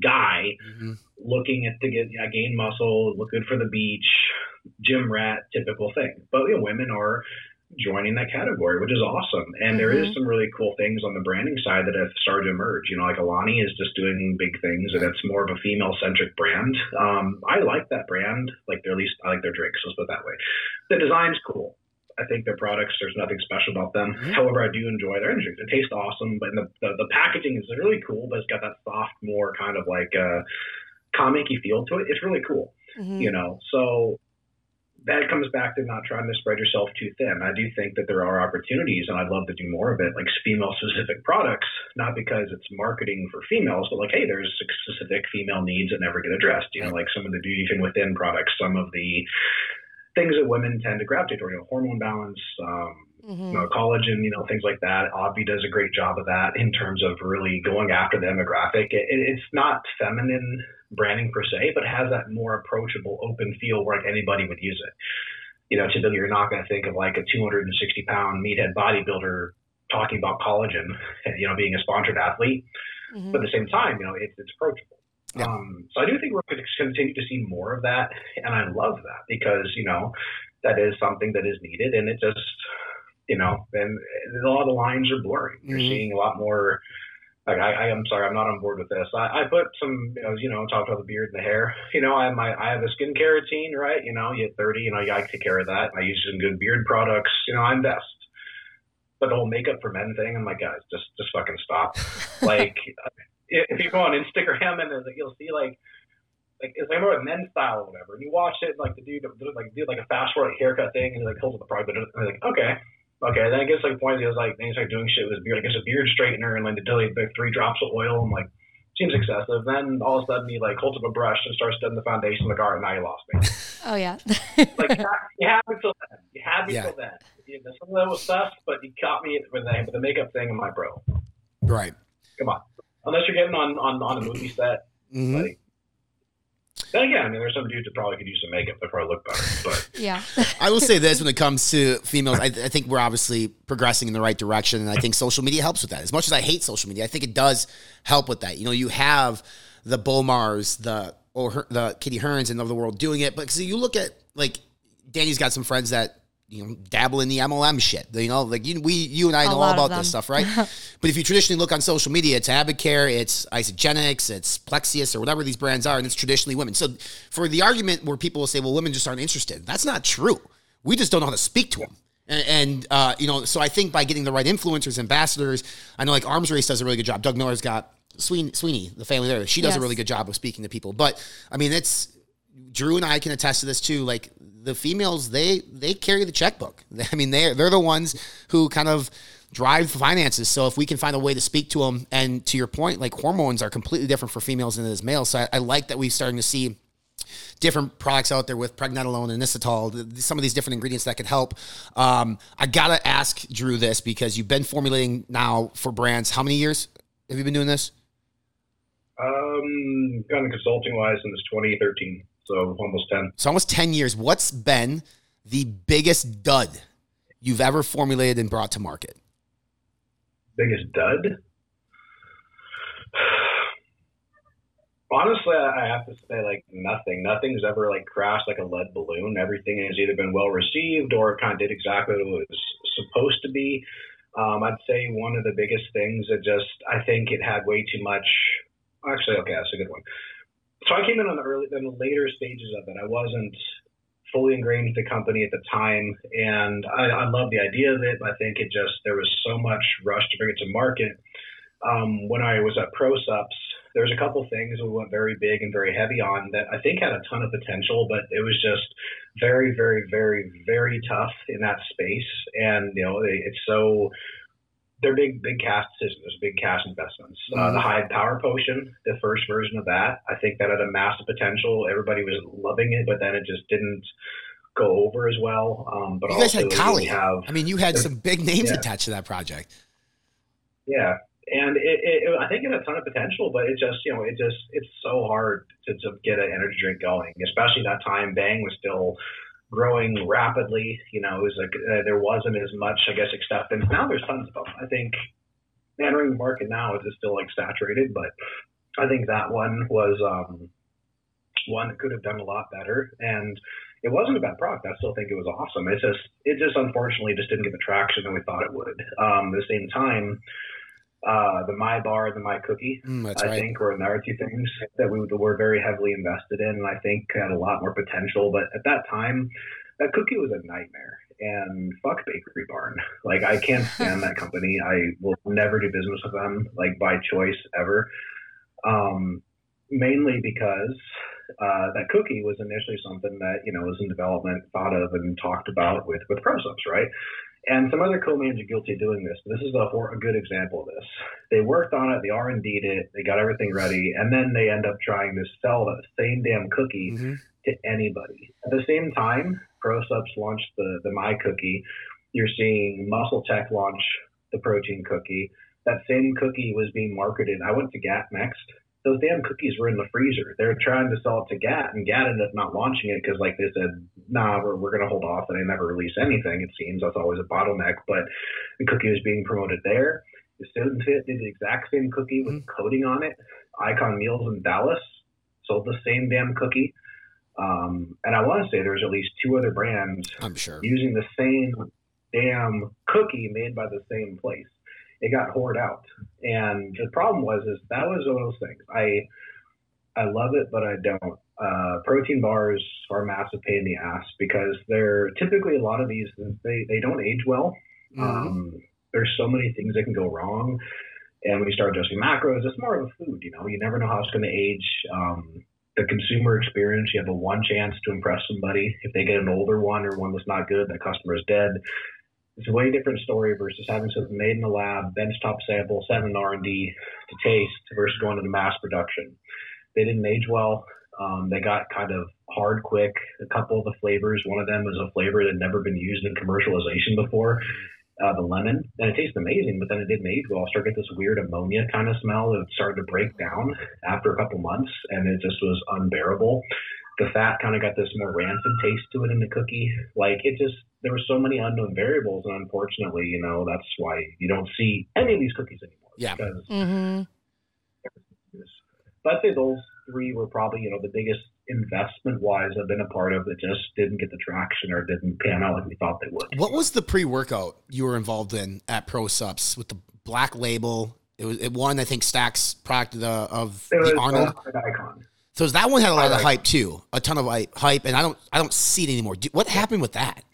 guy Mm-hmm. looking at to get yeah, gain muscle, look good for the beach, gym rat, typical thing. But you know, women are joining that category, which is awesome. And there is some really cool things on the branding side that have started to emerge. You know, like Alani is just doing big things, and it's more of a female centric brand. Um, I like that brand. Like their least, I like their drinks. Let's put it that way. The design's cool. I think their products, there's nothing special about them. However, I do enjoy their energy drinks. They taste awesome, but the, the, the packaging is really cool, but it's got that soft, more kind of like uh, comic-y feel to it. It's really cool Mm-hmm. you know so that comes back to not trying to spread yourself too thin. I do think that there are opportunities, and I'd love to do more of it, like female specific products, not because it's marketing for females, but like, hey, there's specific female needs that never get addressed. You know, like some of the beauty from within products, some of the things that women tend to gravitate toward, you know, hormone balance, um, mm-hmm. you know, collagen, you know, things like that. Obvi does a great job of that in terms of really going after the demographic. It, it's not feminine branding per se, but has that more approachable, open feel where like anybody would use it. You know, typically you're not going to think of like a 260 pound meathead bodybuilder talking about collagen, [laughs] you know, being a sponsored athlete. Mm-hmm. But at the same time, you know, it's, it's approachable. Yeah. Um, so I do think we're going to continue to see more of that, and I love that because you know that is something that is needed, and it just you know, and a lot of the lines are blurring. You're mm-hmm. seeing a lot more like I, I am sorry, I'm not on board with this. I, I put some, you know, you know, talk about the beard and the hair. You know, I have my, I have a skincare routine, right? You know, you hit 30, you know, you gotta take care of that. I use some good beard products. You know, I invest. But the whole makeup for men thing, I'm like, guys, just, just fucking stop. [laughs] like, if you go on Instagram and you'll see like, like it's like more of a men's style or whatever. And you watch it, like the dude, like did like a fast forward haircut thing, and he like holds up the product, but I'm like, okay, Okay, then it gets like point he was like then he started doing shit with his beard. Like it's a beard straightener and like the daily like three drops of oil. I'm like, seems excessive. Then all of a sudden he like holds up a brush and starts studying the foundation of the car, and now you lost me. [laughs] Oh yeah. [laughs] like you had me till then. You had me yeah. till then. Yeah, some of that was stuff, but you caught me with the, with the makeup thing. I'm like, bro. Right. Come on. Unless you're getting on on on a movie set, mm-hmm. like then again, I mean, there's some dudes that probably could use some makeup to probably look better. But [laughs] yeah, I will say this when it comes to females, I, I, think we're obviously progressing in the right direction, and I think social media helps with that. As much as I hate social media, I think it does help with that. You know, you have the Bowmars, the or her, the Katie Hearns and of the world doing it, but because you look at like Danny's got some friends that you know, dabble in the MLM shit. You know, like you, we, you and I know all about this stuff, right? [laughs] but if you traditionally look on social media, it's AdvoCare, it's Isagenix, it's Plexus, or whatever these brands are, and it's traditionally women. So for the argument where people will say, well, women just aren't interested, that's not true. We just don't know how to speak to them. And, and uh, you know, so I think by getting the right influencers, ambassadors, I know like Arms Race does a really good job. Doug Miller's got Sweeney, Sweeney the family there. She does yes. a really good job of speaking to people. But I mean, it's Drew and I can attest to this too. Like the females, they they carry the checkbook. [laughs] I mean, they're they're the ones who kind of drive finances. So if we can find a way to speak to them, and to your point, like hormones are completely different for females than it is males. So I, I like that we're starting to see different products out there with pregnenolone and inositol, some of these different ingredients that could help. Um, I gotta ask Drew this because you've been formulating now for brands. How many years have you been doing this? Um, kind of consulting wise since 2013 so almost 10. So almost 10 years. What's been the biggest dud you've ever formulated and brought to market? Biggest dud? [sighs] Honestly, I have to say, like, nothing. Nothing's ever, like, crashed like a lead balloon. Everything has either been well received or kind of did exactly what it was supposed to be. Um, I'd say one of the biggest things that just, I think it had way too much. Actually, okay, that's a good one so I came in on the early, in the later stages of it. I wasn't fully ingrained with the company at the time, and I, I love the idea of it. I think it just there was so much rush to bring it to market. Um, when I was at ProSupps, there was a couple things we went very big and very heavy on that I think had a ton of potential, but it was just very, very, very, very tough in that space. And you know, it's so they're big, big cash decisions, big cash investments. Mm-hmm. Uh, the mm-hmm. Hyde Power Potion, the first version of that, I think that had a massive potential. Everybody was loving it, but then it just didn't go over as well. Um, but you guys had Kali. Have, I mean, you had some big names yeah. attached to that project. Yeah, and it, it, it, I think it had a ton of potential, but it just, you know, it just, it's so hard to, to get an energy drink going, especially that time. Bang was still growing rapidly. You know, it was like uh, there wasn't as much, I guess, acceptance. Now there's tons of them. I think entering the market now is still like saturated, but I think that one was um, one that could have done a lot better. And it wasn't a bad product. I still think it was awesome. It's just it just unfortunately just didn't get the traction that we thought it would. Um, at the same time, uh, the My Bar and the My Cookie, mm, I right. think, were another two things that we were very heavily invested in, and I think had a lot more potential. But at that time, that cookie was a nightmare. And fuck Bakery Barn. Like I can't [laughs] stand that company. I will never do business with them, like by choice ever. Um, mainly because uh, that cookie was initially something that you know was in development, thought of, and talked about with with ProSupps, right? And some other co-mans are guilty of doing this. But This is a, a good example of this. They worked on it, they R and D'd it, they got everything ready, and then they end up trying to sell that same damn cookie mm-hmm. to anybody. At the same time, ProSupps launched the the My Cookie. You're seeing MuscleTech launch the protein cookie. That same cookie was being marketed. I went to Gap next those damn cookies were in the freezer. They're trying to sell it to GAT, and GAT ended up not launching it because, like they said, nah, we're, we're going to hold off, and they never release anything. It seems that's always a bottleneck. But the cookie was being promoted there. The Student Fit did the exact same cookie with mm-hmm. coating on it. Icon Meals in Dallas sold the same damn cookie. Um, and I want to say there's at least two other brands. I'm sure using the same damn cookie made by the same place it got hoard out. And the problem was is that was one of those things. I I love it, but I don't. Uh, protein bars are a massive pain in the ass because they're typically a lot of these they, they don't age well. Mm-hmm. Um, there's so many things that can go wrong. And when you start adjusting macros, it's more of a food. You know, you never know how it's going to age. Um, the consumer experience, you have a one chance to impress somebody. If they get an older one or one that's not good, that customer is dead. It's a way different story versus having something made in the lab, benchtop sample, sent in R&D to taste versus going into mass production. They didn't age well. Um, they got kind of hard quick. A couple of the flavors, one of them was a flavor that had never been used in commercialization before, uh, the lemon, and it tastes amazing. But then it didn't age well. I started to get this weird ammonia kind of smell. It started to break down after a couple months, and it just was unbearable the fat kind of got this more rancid taste to it in the cookie. Like it just there were so many unknown variables, and unfortunately, you know, that's why you don't see any of these cookies anymore. Yeah. Because mm-hmm. But I'd say those three were probably you know the biggest investment wise I've been a part of that just didn't get the traction or didn't pan out like we thought they would. What was the pre workout you were involved in at ProSupps with the black label? It was it won I think Stacks product of the, of the Arnold uh, icon. So that one had a lot of hype too, a ton of hype, and I don't I don't see it anymore. What happened with that?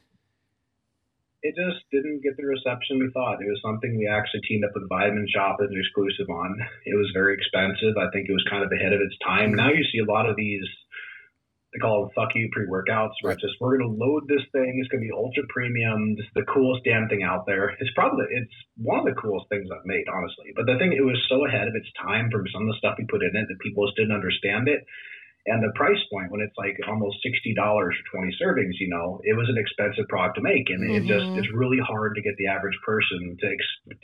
It just didn't get the reception we thought. It was something we actually teamed up with Vitamin Shoppe as an exclusive on. It was very expensive. I think it was kind of ahead of its time. Now you see a lot of these they call them fuck you pre-workouts where it's just we're going to load this thing. It's going to be ultra premium. This is the coolest damn thing out there. It's probably it's one of the coolest things i've made honestly. But the thing it was so ahead of its time from some of the stuff we put in it that people just didn't understand it. And the price point when it's like almost $60 for 20 servings you know it was an expensive product to make. And mm-hmm. it just it's really hard to get the average person to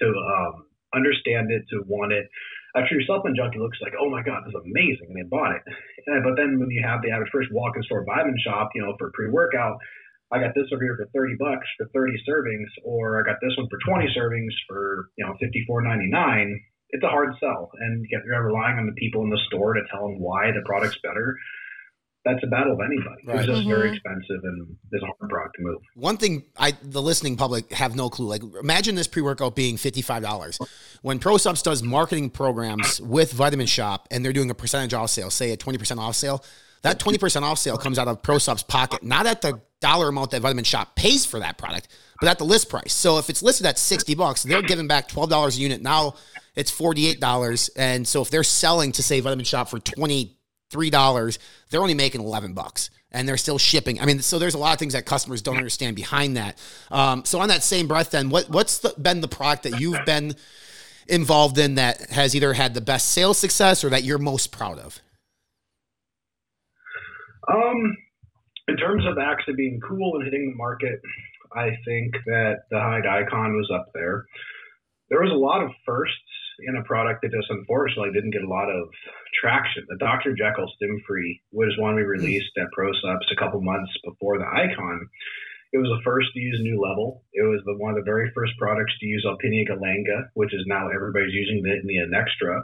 to um, understand it to want it a true supplement junkie looks like, oh my god, this is amazing, and they bought it. [laughs] And, but then when you have the average person walk in store Vitamin Shoppe, you know, for pre workout, I got this over here for thirty bucks for thirty servings, or I got this one for twenty servings for you know fifty four ninety nine. It's a hard sell, and you're relying on the people in the store to tell them why the product's better that's a battle of anybody. Right. It's just mm-hmm. very expensive and it's a hard product to move. One thing I the listening public have no clue. Like imagine this pre-workout being $55. When ProSupps does marketing programs with Vitamin Shoppe and they're doing a percentage off sale, say a 20% off sale, that 20% off sale comes out of ProSupps pocket, not at the dollar amount that Vitamin Shoppe pays for that product, but at the list price. So if it's listed at 60 bucks, they're giving back $12 a unit. Now it's $48. And so if they're selling to say Vitamin Shoppe for 20 three dollars, they're only making eleven bucks, and they're still shipping. I mean, so there's a lot of things that customers don't understand behind that. Um, so on that same breath, then what what's the, been the product that you've been involved in that has either had the best sales success or that you're most proud of? Um, in terms of actually being cool and hitting the market, I think that the Hyde Icon was up there. There was a lot of firsts in a product that just unfortunately didn't get a lot of traction. The Dr. Jekyll Stim Free was one we hmm. released at ProSupps a couple months before the Icon. It was the first to use NooLVL. It was the one of the very first products to use Alpinia galanga, which is now everybody's using the Itnia Nextra.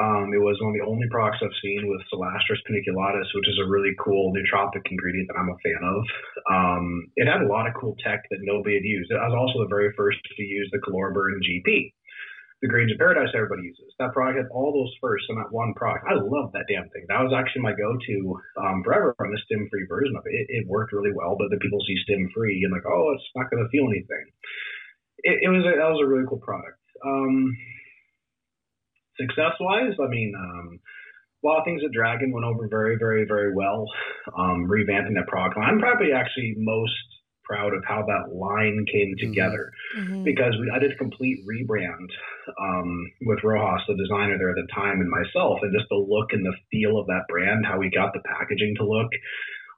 Um, it was one of the only products I've seen with Celastrus paniculatus, which is a really cool nootropic ingredient that I'm a fan of. Um, it had a lot of cool tech that nobody had used. It was also the very first to use the Caloriburn GP the Grains of Paradise everybody uses. That product had all those firsts in that one product. I love that damn thing. That was actually my go-to um, forever on the stim-free version of it. it. It worked really well, but the people see stim-free and like, oh, it's not going to feel anything. It, it, was a, that was a really cool product. Um, success-wise, I mean, um, a lot of things at Dragon went over very, very, very well. Um, revamping that product line. I'm probably actually most proud of how that line came Mm-hmm. together Mhm. because we, I did a complete rebrand um, with Rojas, the designer there at the time, and myself, and just the look and the feel of that brand, how we got the packaging to look,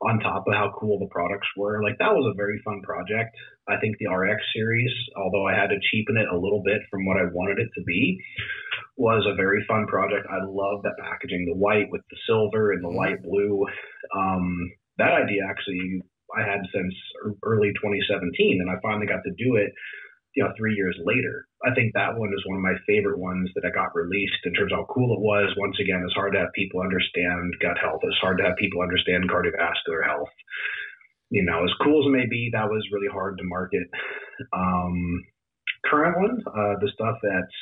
on top of how cool the products were. Like that was a very fun project. I think the RX series, although I had to cheapen it a little bit from what I wanted it to be, was a very fun project. I love that packaging, the white with the silver and the light blue. Um, that idea actually I had since early 2017, and I finally got to do it you know, three years later. I think that one is one of my favorite ones that I got released in terms of how cool it was. Once again, it's hard to have people understand gut health. It's hard to have people understand cardiovascular health. You know, as cool as it may be, that was really hard to market. Um, current one, uh, the stuff that's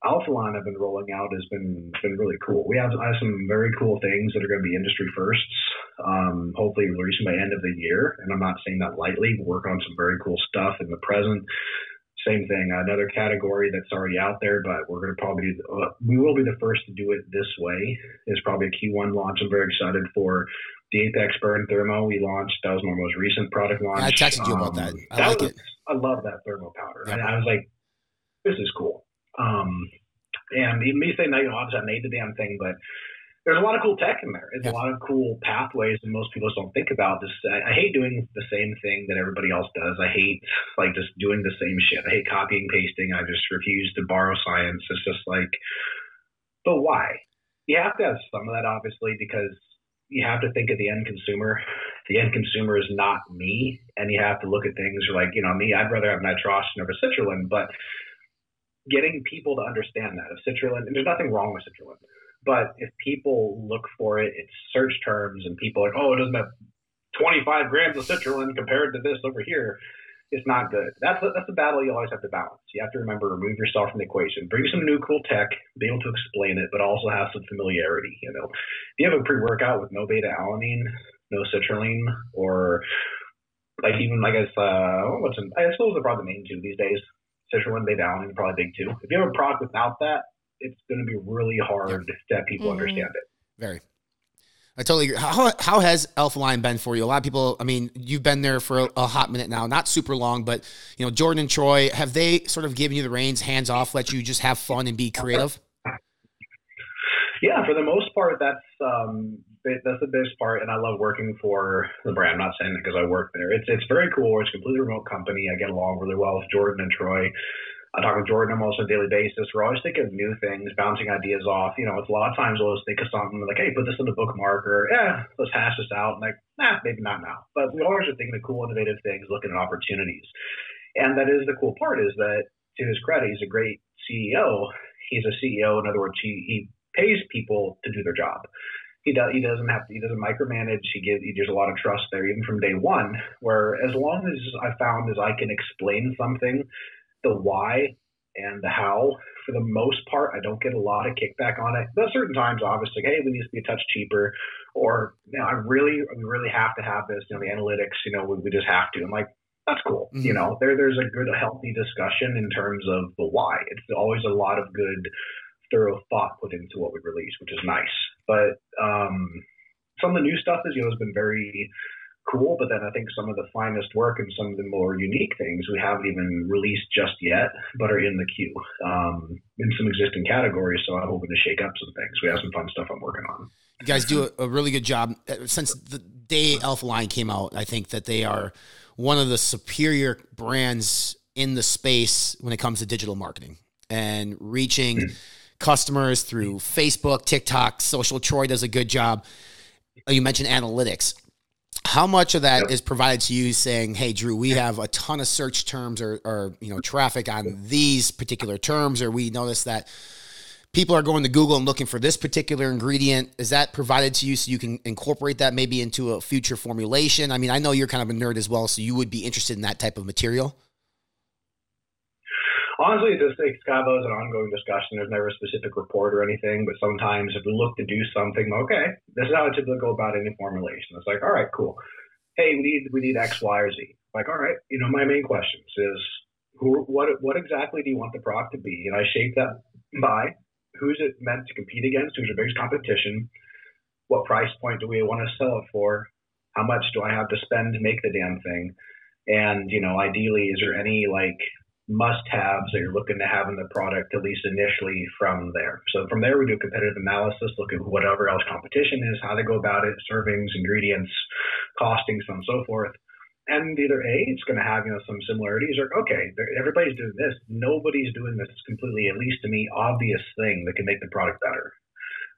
Alpha Lion I've been rolling out has been been really cool. We have, I have some very cool things that are going to be industry firsts. Um, hopefully releasing by end of the year, and I'm not saying that lightly. We're working on some very cool stuff in the present. Same thing, another category that's already out there, but we're going to probably uh, we will be the first to do it this way. Is probably a Q1 launch. I'm very excited for the Apex Burn Thermo we launched. That was my most recent product launch. I texted you about that. I that like was, it. I love that thermo powder. Yep. And I was like, this is cool. Um, and even me saying that, you know, obviously I made the damn thing, but there's a lot of cool tech in there. It's Yeah. a lot of cool pathways that most people just don't think about. This, I, I hate doing the same thing that everybody else does. I hate like just doing the same shit. I hate copying, pasting. I just refuse to borrow science. It's just like, but why? You have to have some of that, obviously, because you have to think of the end consumer. The end consumer is not me, and you have to look at things like, you know, me. I'd rather have nitrogen over citrulline, but getting people to understand that of citrulline, and there's nothing wrong with citrulline, but if people look for it, it's search terms, and people are like, oh, it doesn't have 25 grams of citrulline compared to this over here. It's not good. That's a, that's a battle you always have to balance. You have to remember remove yourself from the equation, bring some new cool tech, be able to explain it, but also have some familiarity. You know, if you have a pre-workout with no beta alanine, no citrulline, or like even like I uh, what's in, I suppose they're probably the main two these days. Citrulline, beta alanine, probably big two. If you have a product without that, it's going to be really hard to have people Mhm. understand it. Very. I totally agree. How, how has Alpha Lion been for you? A lot of people, I mean, you've been there for a, a hot minute now, not super long, but, you know, Jordan and Troy, have they sort of given you the reins, hands off, let you just have fun and be creative? Yeah, for the most part, that's um, bi- that's the best part, and I love working for the brand. I'm not saying that because I work there. It's it's very cool. It's a completely remote company. I get along really well with Jordan and Troy. I talk with Jordan almost on a daily basis. We're always thinking of new things, bouncing ideas off. You know, it's a lot of times we'll just think of something like, hey, put this in the bookmark, or yeah, let's hash this out. And like, nah, maybe not now. But we always are thinking of cool, innovative things, looking at opportunities. And that is the cool part is that to his credit, he's a great CEO. He's a CEO. In other words, he, he pays people to do their job. He does. He doesn't have to. He doesn't micromanage. He gives. He, there's a lot of trust there, even from day one. Where as long as I found as I can explain something, the why and the how, for the most part, I don't get a lot of kickback on it. There's certain times, obviously, hey, we need to be a touch cheaper, or you know, I really, we really have to have this. You know, the analytics. You know, we, we just have to. I'm like, that's cool. You Mhm. know, there there's a good, healthy discussion in terms of the why. It's always a lot of good, thorough thought put into what we release, which is nice. But um, some of the new stuff is, you know, has been very cool. But then I think some of the finest work and some of the more unique things we haven't even released just yet, but are in the queue um, in some existing categories. So I'm hoping to shake up some things. We have some fun stuff I'm working on. You guys do a, a really good job. Uh, Since the day Alpha Lion came out, I think that they are one of the superior brands in the space when it comes to digital marketing and reaching customers through Facebook, TikTok, social. Troy does a good job. Uh, You mentioned analytics. How much of that is provided to you saying, hey, Drew, we have a ton of search terms or, or you know, traffic on these particular terms, or we notice that people are going to Google and looking for this particular ingredient. Is that provided to you so you can incorporate that maybe into a future formulation? I mean, I know you're kind of a nerd as well, so you would be interested in that type of material. Honestly, it's, it's kind of an ongoing discussion. There's never a specific report or anything, but sometimes if we look to do something, okay, this is how I typically go about any formulation. It's like, all right, cool. Hey, we need we need X, Y, or Z. Like, all right, you know, my main questions is who, what, what exactly do you want the product to be? And I shape that by who's it meant to compete against? Who's your biggest competition? What price point do we want to sell it for? How much do I have to spend to make the damn thing? And you know, ideally, is there any like must-haves that you're looking to have in the product at least initially from there. So from there, we do competitive analysis, look at whatever else competition is, how they go about it, servings, ingredients, costings, and so forth. And either A, it's going to have you know some similarities, or okay, everybody's doing this, nobody's doing this completely, at least to me, obvious thing that can make the product better.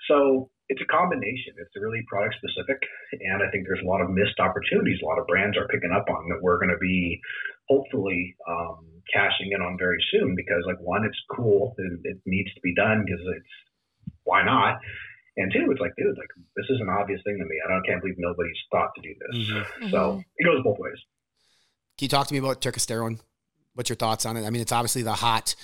So it's a combination. It's really product specific, and I think there's a lot of missed opportunities. A lot of brands are picking up on that. We're going to be hopefully um, cashing in on very soon because like one, it's cool and it needs to be done because it's why not. And two, it's like, dude, like this is an obvious thing to me. I don't can't believe nobody's thought to do this. Mm-hmm. So mm-hmm. it goes both ways. Can you talk to me about turkesterone? What's your thoughts on it? I mean, it's obviously the hot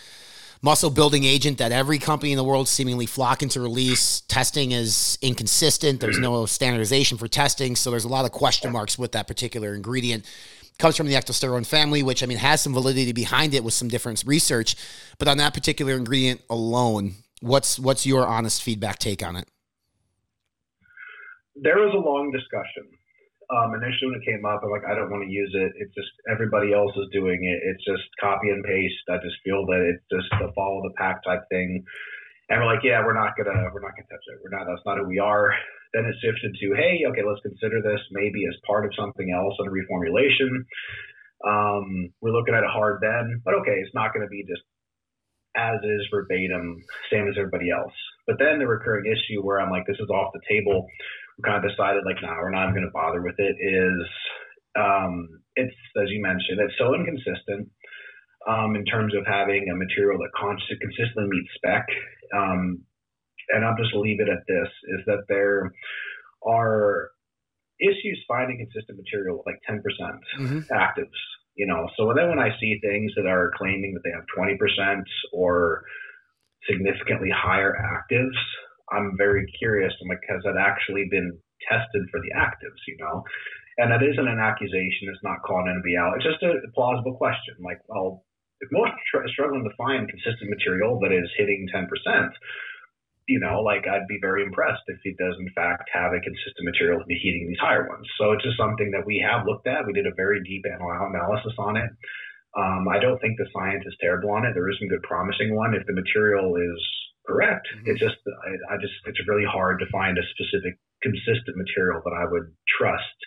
muscle building agent that every company in the world seemingly flocking to release. Testing is inconsistent. There's no standardization for testing, so there's a lot of question marks with that particular ingredient comes from the ecdysterone family, which I mean has some validity behind it with some different research. But on that particular ingredient alone, what's what's your honest feedback take on it? There was a long discussion. Um, initially, when it came up, I'm like, I don't want to use it. It's just everybody else is doing it. It's just copy and paste. I just feel that it's just the follow the pack type thing. And we're like, yeah, we're not gonna, we're not gonna touch it. We're not. That's not who we are. Then it shifted to, hey, okay, let's consider this maybe as part of something else in a reformulation. Um, we're looking at it hard then, but okay, it's not going to be just as is verbatim, same as everybody else. But then the recurring issue where I'm like, this is off the table. Kind of decided like, no, nah, we're not going to bother with it. Is um, it's as you mentioned, it's so inconsistent um, in terms of having a material that consistently meets spec. Um, and I'll just leave it at this, is that there are issues finding consistent material with like 10% mm-hmm. actives, you know. So then when I see things that are claiming that they have 20% or significantly higher actives, I'm very curious. I'm like, has that actually been tested for the actives, you know? And that isn't an accusation. It's not calling anybody out. It's just a plausible question. Like, well, if most are struggling to find consistent material that is hitting 10%, you know, like I'd be very impressed if he does in fact have a consistent material to be heating these higher ones. So it's just something that we have looked at. We did a very deep analysis on it. Um, I don't think the science is terrible on it. There is some good promising one if the material is correct. Mm-hmm. It's just I, I just it's really hard to find a specific consistent material that I would trust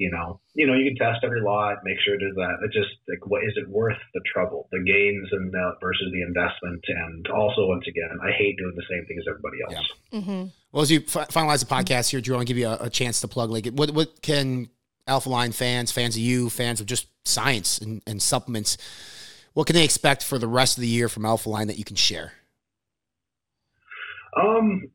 you know, you know, you can test every lot, make sure it is that. It just like, what is it worth the trouble, the gains and the, versus the investment? And also, once again, I hate doing the same thing as everybody else. Yeah. Mm-hmm. Well, as you f- finalize the podcast here, Drew, I want to give you a, a, chance to plug. Like, what what can Alpha Lion fans, fans of you, fans of just science and, and supplements, what can they expect for the rest of the year from Alpha Lion that you can share? Um,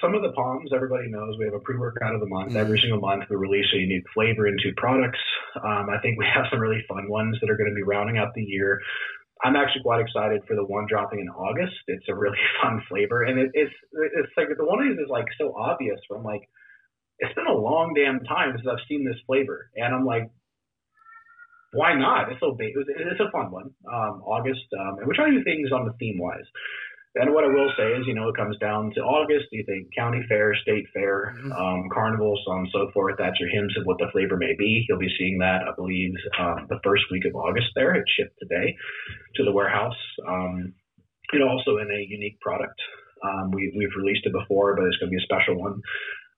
some of the palms everybody knows we have a pre-workout of the month. Mm-hmm. Every single month, we release a unique flavor into products. Um, I think we have some really fun ones that are going to be rounding out the year. I'm actually quite excited for the one dropping in August. It's a really [laughs] fun flavor, and it, it's it's like the one of these is like so obvious. From like, it's been a long damn time since I've seen this flavor, and I'm like, why not? It's so big. It's a fun one. Um, August, um, and we're trying to do things on the theme wise. And what I will say is, you know, it comes down to August. You think county fair, state fair, mm-hmm. um, carnival, so on and so forth. That's your hints of what the flavor may be. You'll be seeing that, I believe, um, the first week of August. There, it shipped today to the warehouse. Um, it also in a unique product. Um, we, we've released it before, but it's going to be a special one.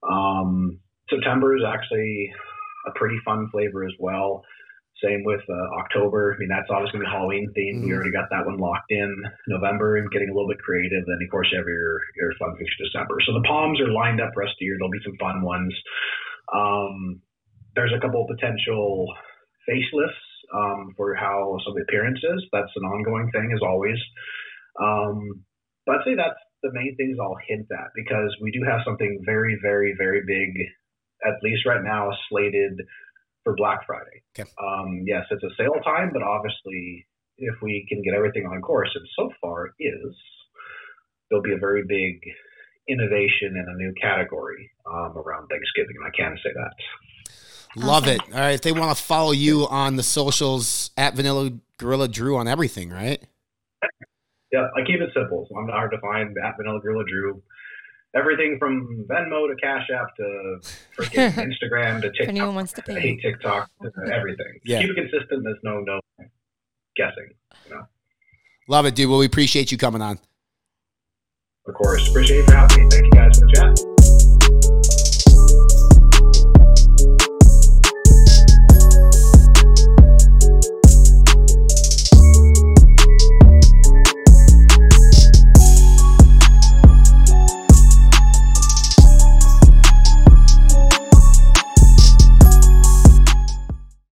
Um, September is actually a pretty fun flavor as well. Same with uh, October. I mean, that's always going obviously the Halloween theme. Mm-hmm. We already got that one locked in. November and getting a little bit creative. Then, of course, you have your, your fun feature December. So the palms are lined up for rest of the year. There'll be some fun ones. Um, there's a couple of potential facelifts um, for how some of the appearances. That's an ongoing thing, as always. Um, but I'd say that's the main things I'll hint at because we do have something very, very, very big, at least right now, slated for Black Friday. Okay. Um, yes, it's a sale time, but obviously, if we can get everything on course, and so far is, there'll be a very big innovation in a new category um, around Thanksgiving, and I can say that. Love it. All right. If they want to follow you on the socials at Vanilla Gorilla Drew on everything, right? Yeah, I keep it simple. So I'm not hard to find. At Vanilla Gorilla Drew. Everything from Venmo to Cash App to freaking [laughs] Instagram to TikTok. anyone wants to pay. I hate TikTok. to Everything. Yeah. Keep it consistent. There's no no guessing. You know, Love it, dude. Well, we appreciate you coming on. of course. Appreciate you for having me. Thank you.